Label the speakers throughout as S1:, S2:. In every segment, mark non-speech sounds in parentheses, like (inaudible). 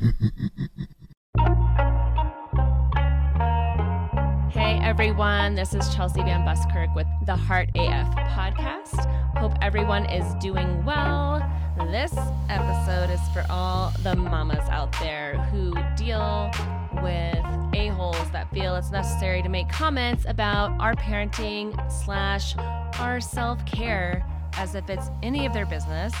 S1: Hey everyone, this is Chelsea Van Buskirk with the Heart AF podcast. Hope everyone is doing well. This episode is for all the mamas out there who deal with a-holes that feel it's necessary to make comments about our parenting slash our self-care as if it's any of their business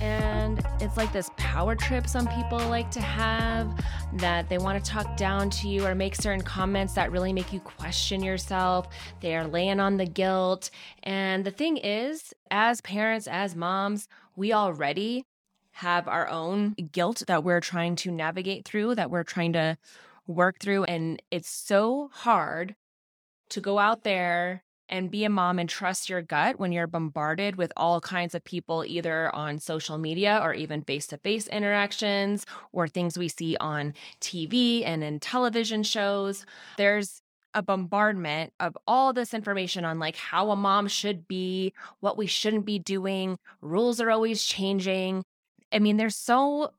S1: and it's like this power trip some people like to have that they want to talk down to you or make certain comments that really make you question yourself. They are laying on the guilt. And the thing is, as parents, as moms, we already have our own guilt that we're trying to navigate through, that we're trying to work through. And it's so hard to go out there and be a mom and trust your gut when you're bombarded with all kinds of people, either on social media or even face to face interactions or things we see on TV and in television shows. There's a bombardment of all this information on like how a mom should be, what we shouldn't be doing. Rules are always changing. I mean, there's so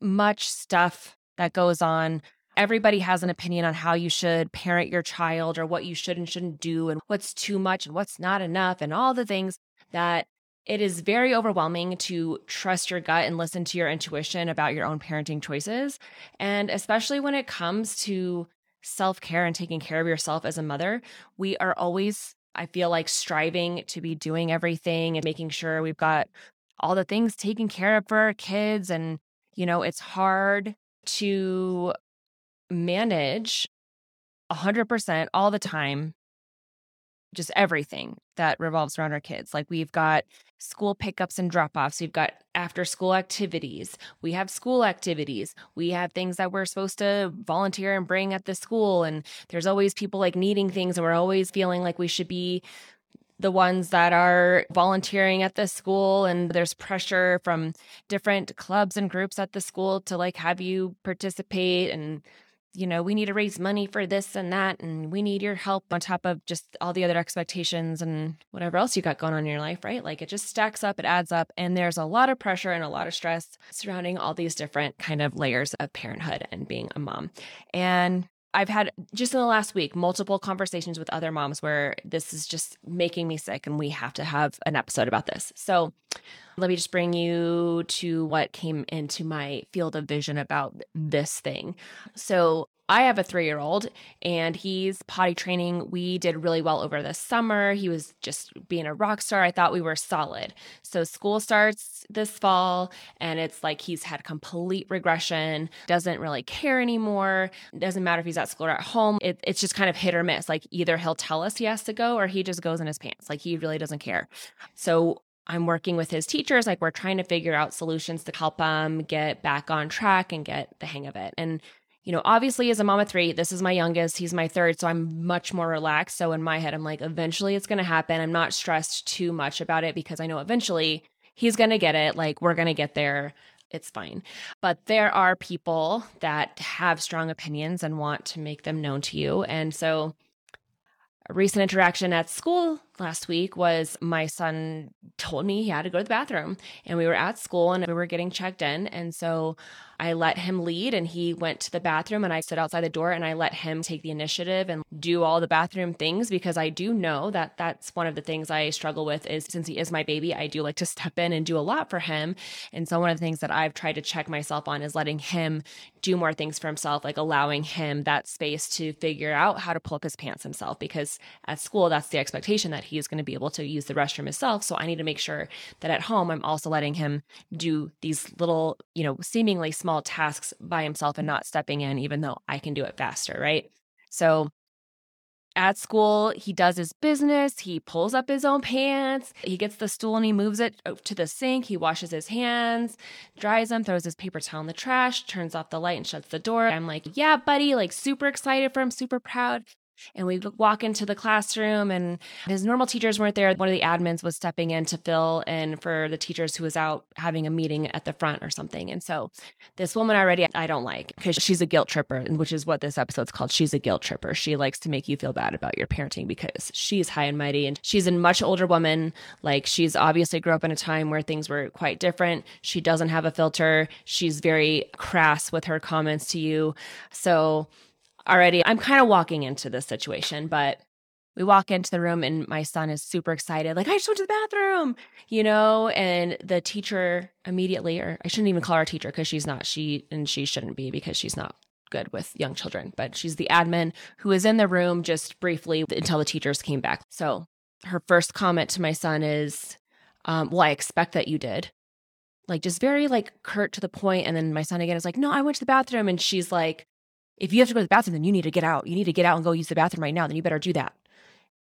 S1: much stuff that goes on everybody has an opinion on how you should parent your child or what you should and shouldn't do and what's too much and what's not enough and all the things that it is very overwhelming to trust your gut and listen to your intuition about your own parenting choices. And especially when it comes to self care and taking care of yourself as a mother, we are always, I feel like, striving to be doing everything and making sure we've got all the things taken care of for our kids. And, you know, it's hard to manage 100% all the time just everything that revolves around our kids. Like we've got school pickups and drop offs, we've got after school activities, we have school activities, we have things that we're supposed to volunteer and bring at the school. And there's always people like needing things, and we're always feeling like we should be the ones that are volunteering at the school and there's pressure from different clubs and groups at the school to like have you participate and you know, we need to raise money for this and that, and we need your help on top of just all the other expectations and whatever else you got going on in your life, right? Like it just stacks up, it adds up, and there's a lot of pressure and a lot of stress surrounding all these different kind of layers of parenthood and being a mom. And I've had just in the last week multiple conversations with other moms where this is just making me sick and we have to have an episode about this. So, let me just bring you to what came into my field of vision about this thing. So, I have a three year old and he's potty training. We did really well over the summer. He was just being a rock star. I thought we were solid. So school starts this fall and it's like he's had complete regression, doesn't really care anymore. Doesn't matter if he's at school or at home. It, it's just kind of hit or miss. Like either he'll tell us he has to go or he just goes in his pants. Like he really doesn't care. So I'm working with his teachers. Like we're trying to figure out solutions to help him get back on track and get the hang of it. And you know, obviously as a mom of three, this is my youngest, he's my third, so I'm much more relaxed. So in my head, I'm like, eventually it's going to happen. I'm not stressed too much about it because I know eventually he's going to get it. Like we're going to get there. It's fine. But there are people that have strong opinions and want to make them known to you. And so a recent interaction at school last week was my son told me he had to go to the bathroom and we were at school and we were getting checked in and so I let him lead and he went to the bathroom and I stood outside the door and I let him take the initiative and do all the bathroom things because I do know that that's one of the things I struggle with is since he is my baby, I do like to step in and do a lot for him. And so one of the things that I've tried to check myself on is letting him do more things for himself, like allowing him that space to figure out how to pull up his pants himself because at school that's the expectation that he's going to be able to use the restroom himself. So I need to make sure that at home I'm also letting him do these little, you know, seemingly small tasks by himself and not stepping in, even though I can do it faster, right? So at school, he does his business. He pulls up his own pants. He gets the stool and he moves it to the sink. He washes his hands, dries them, throws his paper towel in the trash, turns off the light and shuts the door. I'm like, yeah, buddy, like super excited for him, super proud. And we walk into the classroom, and his normal teachers weren't there. One of the admins was stepping in to fill in for the teachers who was out having a meeting at the front or something. And so this woman already I don't like because she's a guilt tripper, which is what this episode's called. She's a guilt tripper. She likes to make you feel bad about your parenting because she's high and mighty and she's a much older woman. Like she's obviously grew up in a time where things were quite different. She doesn't have a filter. She's very crass with her comments to you. So already I'm kind of walking into this situation, but we walk into the room and my son is super excited, like, I just went to the bathroom, you know? And the teacher immediately, or I shouldn't even call her teacher because she's not, she, and she shouldn't be because she's not good with young children, but she's the admin who was in the room just briefly until the teachers came back. So her first comment to my son is, um, Well, I expect that you did. Like, just very like curt to the point. And then my son again is like, No, I went to the bathroom. And she's like, If you have to go to the bathroom, then you need to get out. You need to get out and go use the bathroom right now. Then you better do that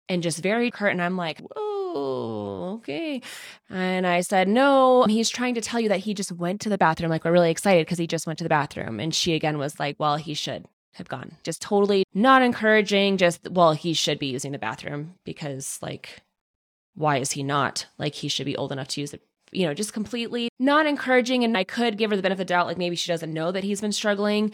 S1: and just very curt. And I'm like, oh, okay. And I said, no, he's trying to tell you that he just went to the bathroom. Like, we're really excited because he just went to the bathroom. And she again was like, well, he should have gone. Just totally not encouraging, just, well, he should be using the bathroom because, like, why is he not? Like, he should be old enough to use it. You know, just completely not encouraging. And I could give her the benefit of the doubt, like maybe she doesn't know that he's been struggling,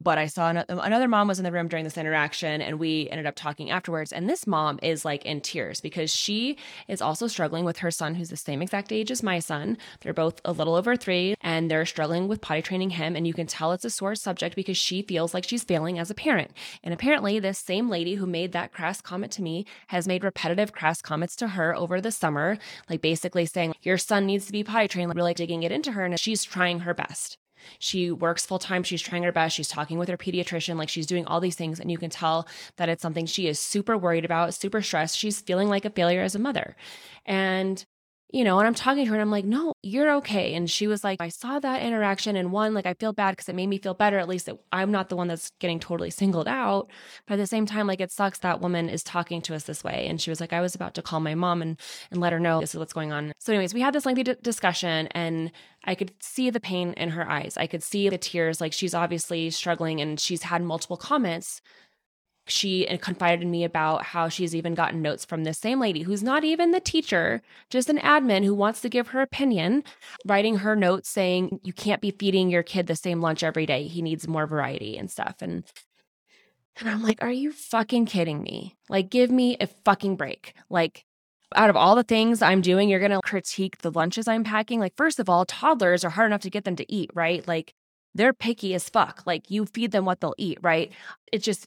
S1: but I saw um, another mom was in the room during this interaction and we ended up talking afterwards. And this mom is like in tears because she is also struggling with her son, who's the same exact age as my son. They're both a little over three and they're struggling with potty training him. And you can tell it's a sore subject because she feels like she's failing as a parent. And apparently, this same lady who made that crass comment to me has made repetitive crass comments to her over the summer, like basically saying, Your son needs to be potty trained, like really digging it into her. And she's trying her best. She works full time. She's trying her best. She's talking with her pediatrician. Like she's doing all these things. And you can tell that it's something she is super worried about, super stressed. She's feeling like a failure as a mother. And you know, and I'm talking to her and I'm like, no, you're okay. And she was like, I saw that interaction and one, like, I feel bad because it made me feel better, at least that I'm not the one that's getting totally singled out. But at the same time, like, it sucks that woman is talking to us this way. And she was like, I was about to call my mom and, and let her know this is what's going on. So, anyways, we had this lengthy d- discussion and I could see the pain in her eyes. I could see the tears. Like, she's obviously struggling and she's had multiple comments she uh, confided in me about how she's even gotten notes from this same lady who's not even the teacher, just an admin who wants to give her opinion, writing her notes saying you can't be feeding your kid the same lunch every day. He needs more variety and stuff. And and I'm like, are you fucking kidding me? Like, give me a fucking break. Like, out of all the things I'm doing, you're going to critique the lunches I'm packing. Like, first of all, toddlers are hard enough to get them to eat, right? Like, they're picky as fuck. Like, you feed them what they'll eat, right? It just,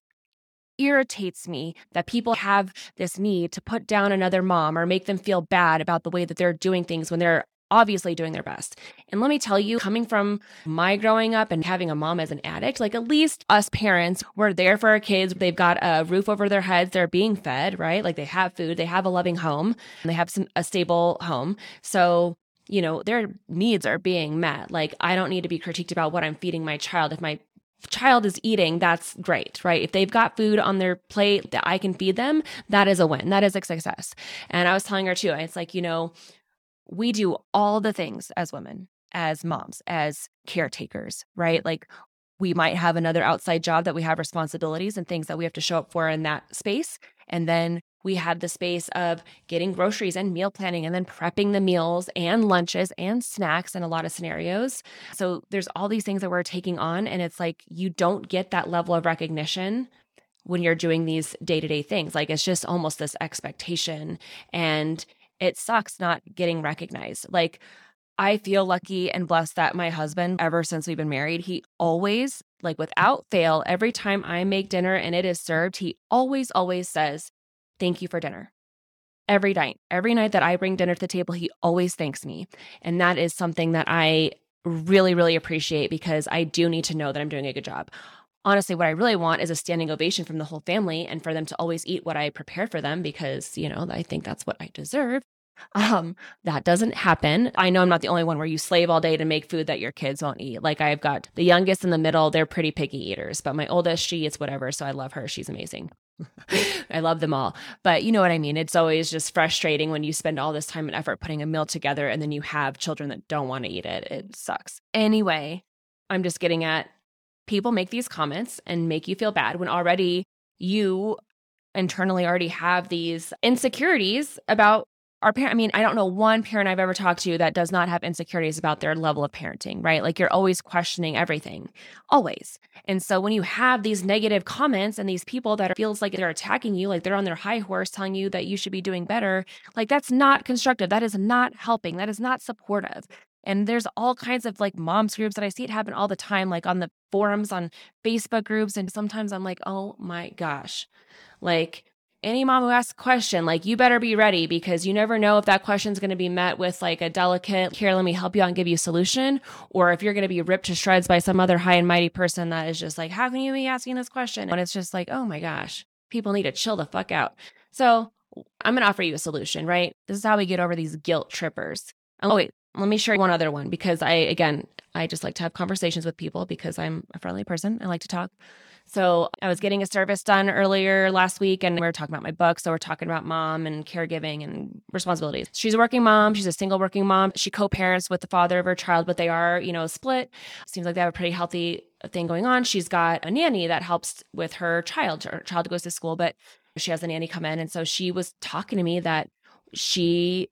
S1: irritates me that people have this need to put down another mom or make them feel bad about the way that they're doing things when they're obviously doing their best. And let me tell you, coming from my growing up and having a mom as an addict, like at least us parents, we're there for our kids. They've got a roof over their heads. They're being fed, right? Like they have food, they have a loving home, they have some a stable home. So you know, their needs are being met. Like, I don't need to be critiqued about what I'm feeding my child. If my child is eating, that's great, right? If they've got food on their plate that I can feed them, that is a win. That is a success. And I was telling her too, it's like, you know, we do all the things as women, as moms, as caretakers, right? Like we might have another outside job that we have responsibilities and things that we have to show up for in that space. And then we had the space of getting groceries and meal planning and then prepping the meals and lunches and snacks in a lot of scenarios. So there's all these things that we're taking on. And it's like you don't get that level of recognition when you're doing these day to day things. Like it's just almost this expectation. And it sucks not getting recognized. Like, I feel lucky and blessed that my husband, ever since we've been married, he always, like without fail, every time I make dinner and it is served, he always, always says, Thank you for dinner. Every night, every night that I bring dinner to the table, he always thanks me. And that is something that I really, really appreciate because I do need to know that I'm doing a good job. Honestly, what I really want is a standing ovation from the whole family and for them to always eat what I prepare for them because, you know, I think that's what I deserve. Um, that doesn't happen. I know I'm not the only one where you slave all day to make food that your kids won't eat. Like I've got the youngest in the middle, they're pretty picky eaters, but my oldest, she eats whatever. So I love her. She's amazing. (laughs) I love them all. But you know what I mean? It's always just frustrating when you spend all this time and effort putting a meal together and then you have children that don't want to eat it. It sucks. Anyway, I'm just getting at people make these comments and make you feel bad when already you internally already have these insecurities about our parent. I mean, I don't know one parent I've ever talked to that does not have insecurities about their level of parenting, right? Like you're always questioning everything, always. And so when you have these negative comments and these people that feels like they're attacking you, like they're on their high horse telling you that you should be doing better, like that's not constructive. That is not helping. That is not supportive. And there's all kinds of like moms groups that I see it happen all the time, like on the forums, on Facebook groups. And sometimes I'm like, oh my gosh, like any mom who asks a question, like you better be ready because you never know if that question is going to be met with like a delicate, here, let me help you out and give you a solution, or if you're going to be ripped to shreds by some other high and mighty person that is just like, how can you be asking this question? And it's just like, oh my gosh, people need to chill the fuck out. So I'm going to offer you a solution, right? This is how we get over these guilt trippers. Oh, wait, let me share one other one because I, again, I just like to have conversations with people because I'm a friendly person. I like to talk. So I was getting a service done earlier last week and we were talking about my book. So we're talking about mom and caregiving and responsibilities. She's a working mom. She's a single working mom. She co-parents with the father of her child, but they are, you know, split. Seems like they have a pretty healthy thing going on. She's got a nanny that helps with her child. Her child goes to school, but she has a nanny come in. And so she was talking to me that she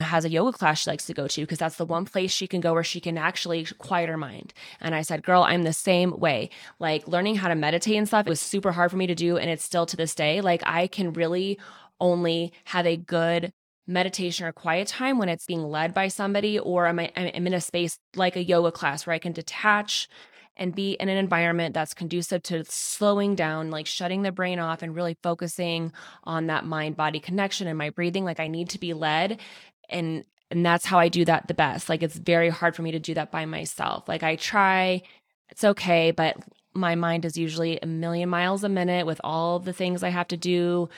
S1: has a yoga class she likes to go to because that's the one place she can go where she can actually quiet her mind. And I said, Girl, I'm the same way. Like learning how to meditate and stuff it was super hard for me to do. And it's still to this day. Like I can really only have a good meditation or quiet time when it's being led by somebody or I'm, I'm in a space like a yoga class where I can detach and be in an environment that's conducive to slowing down, like shutting the brain off and really focusing on that mind body connection and my breathing. Like I need to be led and and that's how I do that the best. Like it's very hard for me to do that by myself. Like I try, it's okay, but my mind is usually a million miles a minute with all the things I have to do.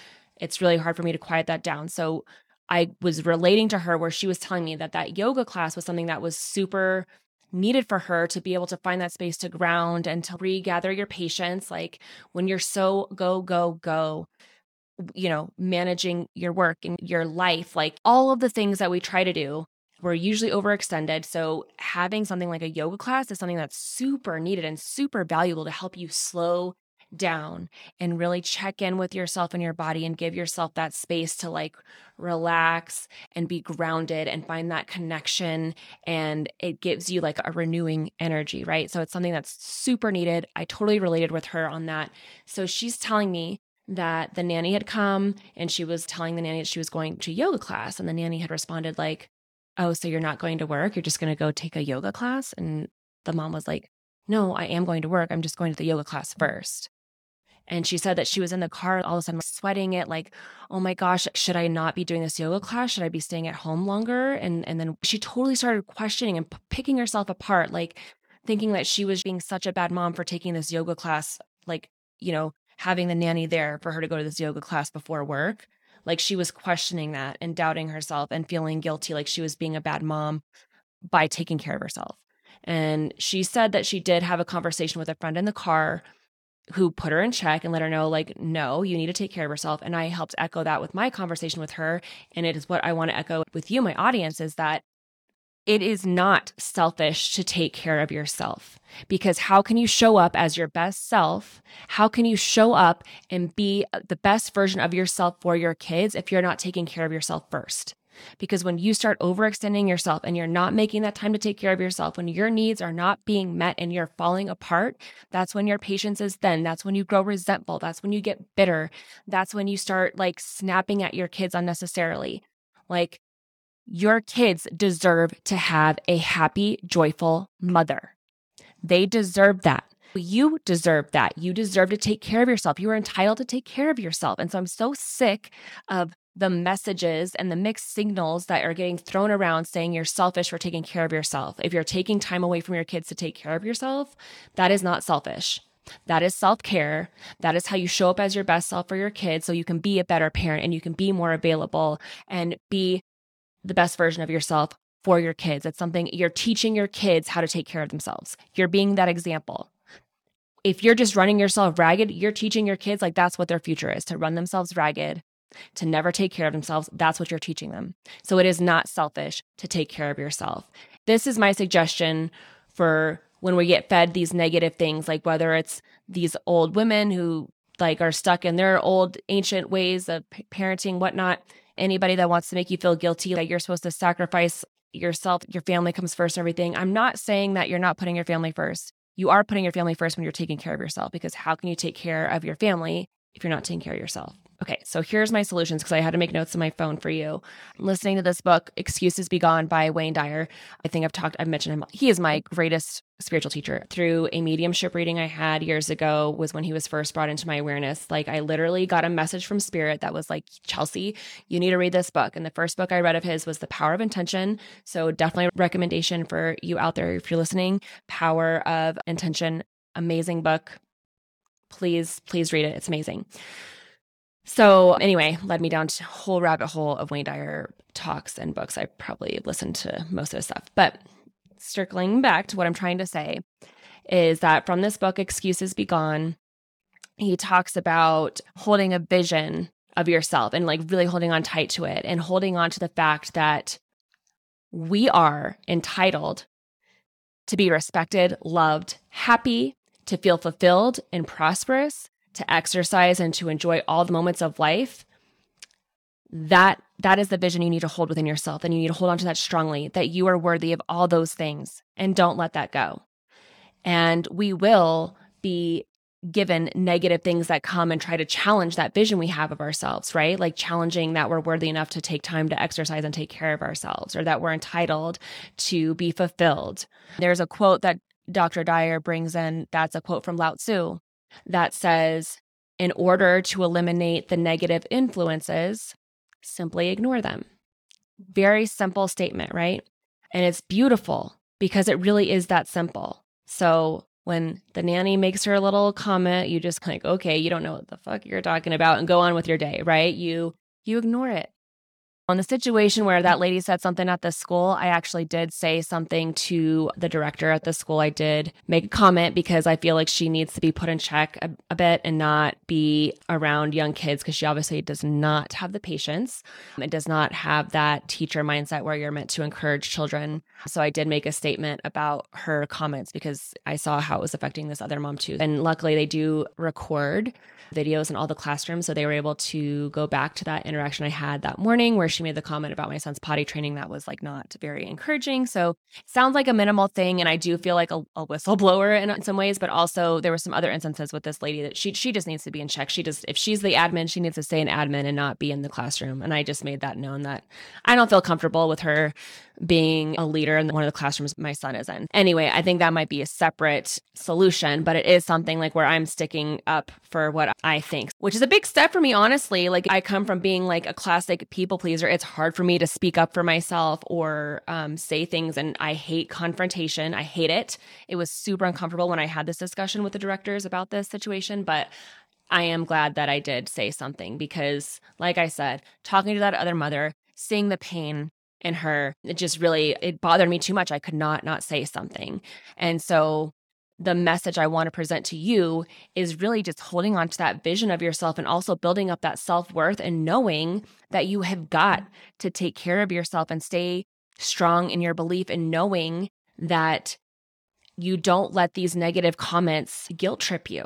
S1: It's really hard for me to quiet that down. So I was relating to her where she was telling me that that yoga class was something that was super needed for her to be able to find that space to ground and to regather your patience like when you're so go go go you know, managing your work and your life, like all of the things that we try to do, we're usually overextended. So, having something like a yoga class is something that's super needed and super valuable to help you slow down and really check in with yourself and your body and give yourself that space to like relax and be grounded and find that connection. And it gives you like a renewing energy, right? So, it's something that's super needed. I totally related with her on that. So, she's telling me that the nanny had come and she was telling the nanny that she was going to yoga class. And the nanny had responded like oh so you're not going to work? You're just going to go take a yoga class? And the mom was like no i am going to work. I'm just going to the yoga class first. And she said that she was in the car all of a sudden sweating it like oh my gosh should i not be doing this yoga class? Should i be staying at home longer? And and then she totally started questioning and p- picking herself apart like thinking that she was being such a bad mom for taking this yoga class like you know having the nanny there for her to go to this yoga class before work. Like she was questioning that and doubting herself and feeling guilty, like she was being a bad mom by taking care of herself. And she said that she did have a conversation with a friend in the car who put her in check and let her know, like, no, you need to take care of yourself. And I helped echo that with my conversation with her. And it is what I want to echo with you, my audience, is that it is not selfish to take care of yourself because how can you show up as your best self? How can you show up and be the best version of yourself for your kids if you're not taking care of yourself first? Because when you start overextending yourself and you're not making that time to take care of yourself, when your needs are not being met and you're falling apart, that's when your patience is thin. That's when you grow resentful. That's when you get bitter. That's when you start like snapping at your kids unnecessarily. Like your kids deserve to have a happy, joyful mother. They deserve that. You deserve that. You deserve to take care of yourself. You are entitled to take care of yourself. And so I'm so sick of the messages and the mixed signals that are getting thrown around saying you're selfish for taking care of yourself. If you're taking time away from your kids to take care of yourself, that is not selfish. That is self care. That is how you show up as your best self for your kids so you can be a better parent and you can be more available and be the best version of yourself for your kids. It's something you're teaching your kids how to take care of themselves. You're being that example. If you're just running yourself ragged, you're teaching your kids like that's what their future is to run themselves ragged, to never take care of themselves. That's what you're teaching them. So it is not selfish to take care of yourself. This is my suggestion for when we get fed these negative things, like whether it's these old women who like are stuck in their old ancient ways of parenting, whatnot. Anybody that wants to make you feel guilty, that you're supposed to sacrifice yourself, your family comes first, and everything. I'm not saying that you're not putting your family first. You are putting your family first when you're taking care of yourself because how can you take care of your family if you're not taking care of yourself? Okay, so here's my solutions because I had to make notes on my phone for you. Listening to this book, Excuses Be Gone by Wayne Dyer. I think I've talked, I've mentioned him. He is my greatest spiritual teacher. Through a mediumship reading I had years ago was when he was first brought into my awareness. Like I literally got a message from spirit that was like, Chelsea, you need to read this book. And the first book I read of his was The Power of Intention. So definitely a recommendation for you out there if you're listening. Power of Intention, amazing book. Please, please read it. It's amazing. So anyway, led me down to whole rabbit hole of Wayne Dyer talks and books. I probably listened to most of his stuff. But circling back to what I'm trying to say is that from this book, Excuses Be Gone, he talks about holding a vision of yourself and like really holding on tight to it and holding on to the fact that we are entitled to be respected, loved, happy, to feel fulfilled and prosperous, to exercise and to enjoy all the moments of life that that is the vision you need to hold within yourself and you need to hold on to that strongly that you are worthy of all those things and don't let that go. And we will be given negative things that come and try to challenge that vision we have of ourselves right? Like challenging that we're worthy enough to take time to exercise and take care of ourselves or that we're entitled to be fulfilled. There's a quote that dr dyer brings in that's a quote from lao tzu that says, in order to eliminate the negative influences, simply ignore them. Very simple statement, right? And it's beautiful because it really is that simple. So when the nanny makes her little comment, you just like, okay, you don't know what the fuck you're talking about and go on with your day, right? You you ignore it. On the situation where that lady said something at the school, I actually did say something to the director at the school. I did make a comment because I feel like she needs to be put in check a, a bit and not be around young kids because she obviously does not have the patience. It does not have that teacher mindset where you're meant to encourage children. So I did make a statement about her comments because I saw how it was affecting this other mom too. And luckily, they do record videos in all the classrooms. So they were able to go back to that interaction I had that morning where she made the comment about my son's potty training that was like not very encouraging. So sounds like a minimal thing. And I do feel like a, a whistleblower in, in, some ways, but also there were some other instances with this lady that she she just needs to be in check. She just if she's the admin, she needs to stay an admin and not be in the classroom. And I just made that known that I don't feel comfortable with her being a leader in one of the classrooms my son is in. Anyway, I think that might be a separate solution, but it is something like where I'm sticking up for what I think, which is a big step for me, honestly. Like I come from being like a classic people pleaser. It's hard for me to speak up for myself or um, say things, and I hate confrontation. I hate it. It was super uncomfortable when I had this discussion with the directors about this situation, but I am glad that I did say something because, like I said, talking to that other mother, seeing the pain in her, it just really it bothered me too much. I could not not say something, and so the message I want to present to you is really just holding on to that vision of yourself and also building up that self worth and knowing that you have got to take care of yourself and stay strong in your belief and knowing that you don't let these negative comments guilt trip you.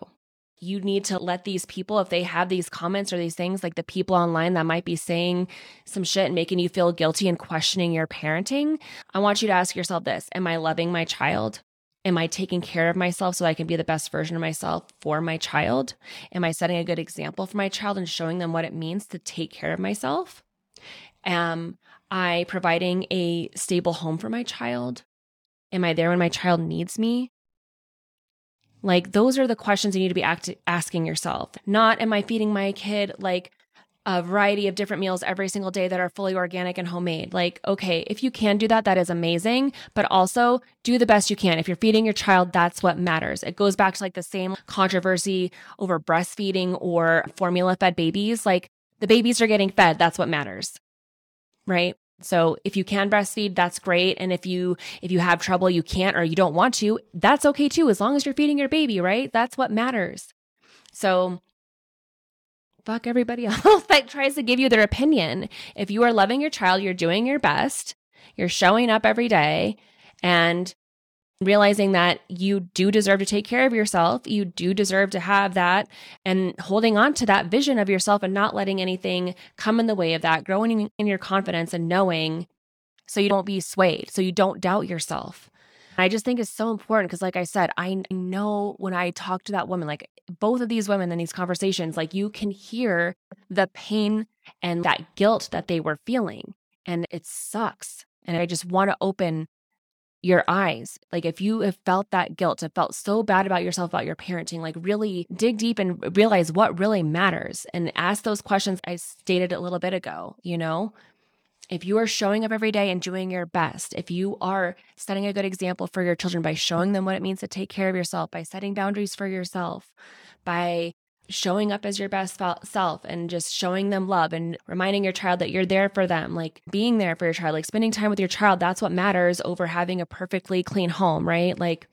S1: You need to let these people, if they have these comments or these things, like the people online that might be saying some shit and making you feel guilty and questioning your parenting, I want you to ask yourself this Am I loving my child? Am I taking care of myself so I can be the best version of myself for my child? Am I setting a good example for my child and showing them what it means to take care of myself? Am I providing a stable home for my child? Am I there when my child needs me? Like, those are the questions you need to be act- asking yourself. Not, am I feeding my kid like a variety of different meals every single day that are fully organic and homemade. Like, okay, if you can do that, that is amazing, but also do the best you can. If you're feeding your child, that's what matters. It goes back to like the same controversy over breastfeeding or formula fed babies. Like, the babies are getting fed, that's what matters. Right? So if you can breastfeed, that's great. And if you if you have trouble, you can't or you don't want to, that's okay too, as long as you're feeding your baby, right? That's what matters. So fuck everybody (laughs) else that tries to give you their opinion. If you are loving your child, you're doing your best, you're showing up every day, and realizing that you do deserve to take care of yourself. You do deserve to have that and holding on to that vision of yourself and not letting anything come in the way of that, growing in your confidence and knowing so you don't be swayed, so you don't doubt yourself. I just think it's so important because, like I said, I know when I talk to that woman, like both of these women in these conversations, like you can hear the pain and that guilt that they were feeling. And it sucks. And I just want to open your eyes. Like if you have felt that guilt, have felt so bad about yourself, about your parenting, like really dig deep and realize what really matters and ask those questions I stated a little bit ago, you know? If you are showing up every day and doing your best, if you are setting a good example for your children by showing them what it means to take care of yourself, by setting boundaries for yourself, by showing up as your best self and just showing them love and reminding your child that you're there for them, like being there for your child, like spending time with your child, that's what matters over having a perfectly clean home, right? Like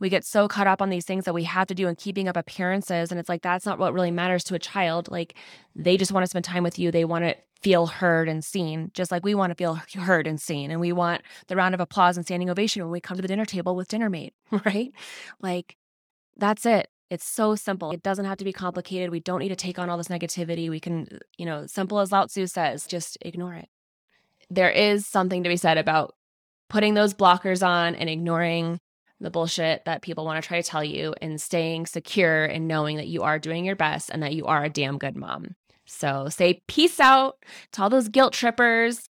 S1: we get so caught up on these things that we have to do and keeping up appearances. And it's like, that's not what really matters to a child. Like they just want to spend time with you. They want to feel heard and seen, just like we want to feel heard and seen. And we want the round of applause and standing ovation when we come to the dinner table with dinner mate, (laughs) right? Like that's it. It's so simple. It doesn't have to be complicated. We don't need to take on all this negativity. We can, uh, you know, simple as Lao Tzu says, just ignore it. There is something to be said about putting those blockers on and ignoring the bullshit that people want to try to tell you and staying secure and knowing that you are doing your best and that you are a damn good mom. So say peace out to all those guilt trippers.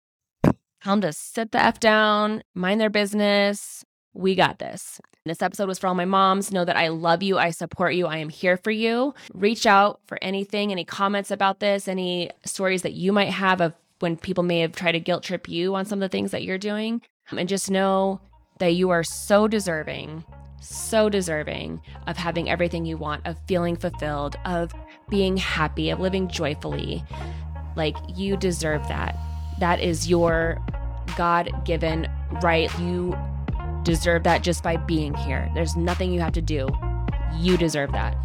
S1: Tell them to sit the F down, mind their business. We got this. This episode was for all my moms. Know that I love you. I support you. I am here for you. Reach out for anything, any comments about this, any stories that you might have of when people may have tried to guilt trip you on some of the things that you're doing. And just know that you are so deserving, so deserving of having everything you want, of feeling fulfilled, of being happy, of living joyfully. Like you deserve that. That is your God given right. You deserve that just by being here. There's nothing you have to do. You deserve that.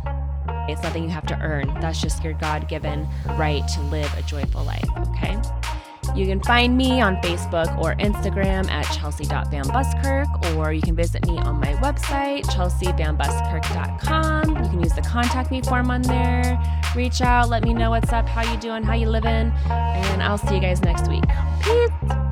S1: It's nothing you have to earn. That's just your God given right to live a joyful life, okay? You can find me on Facebook or Instagram at chelsea.vanbuskirk, or you can visit me on my website, chelseavanbuskirk.com. You can use the contact me form on there. Reach out, let me know what's up, how you doing, how you living, and I'll see you guys next week. Peace.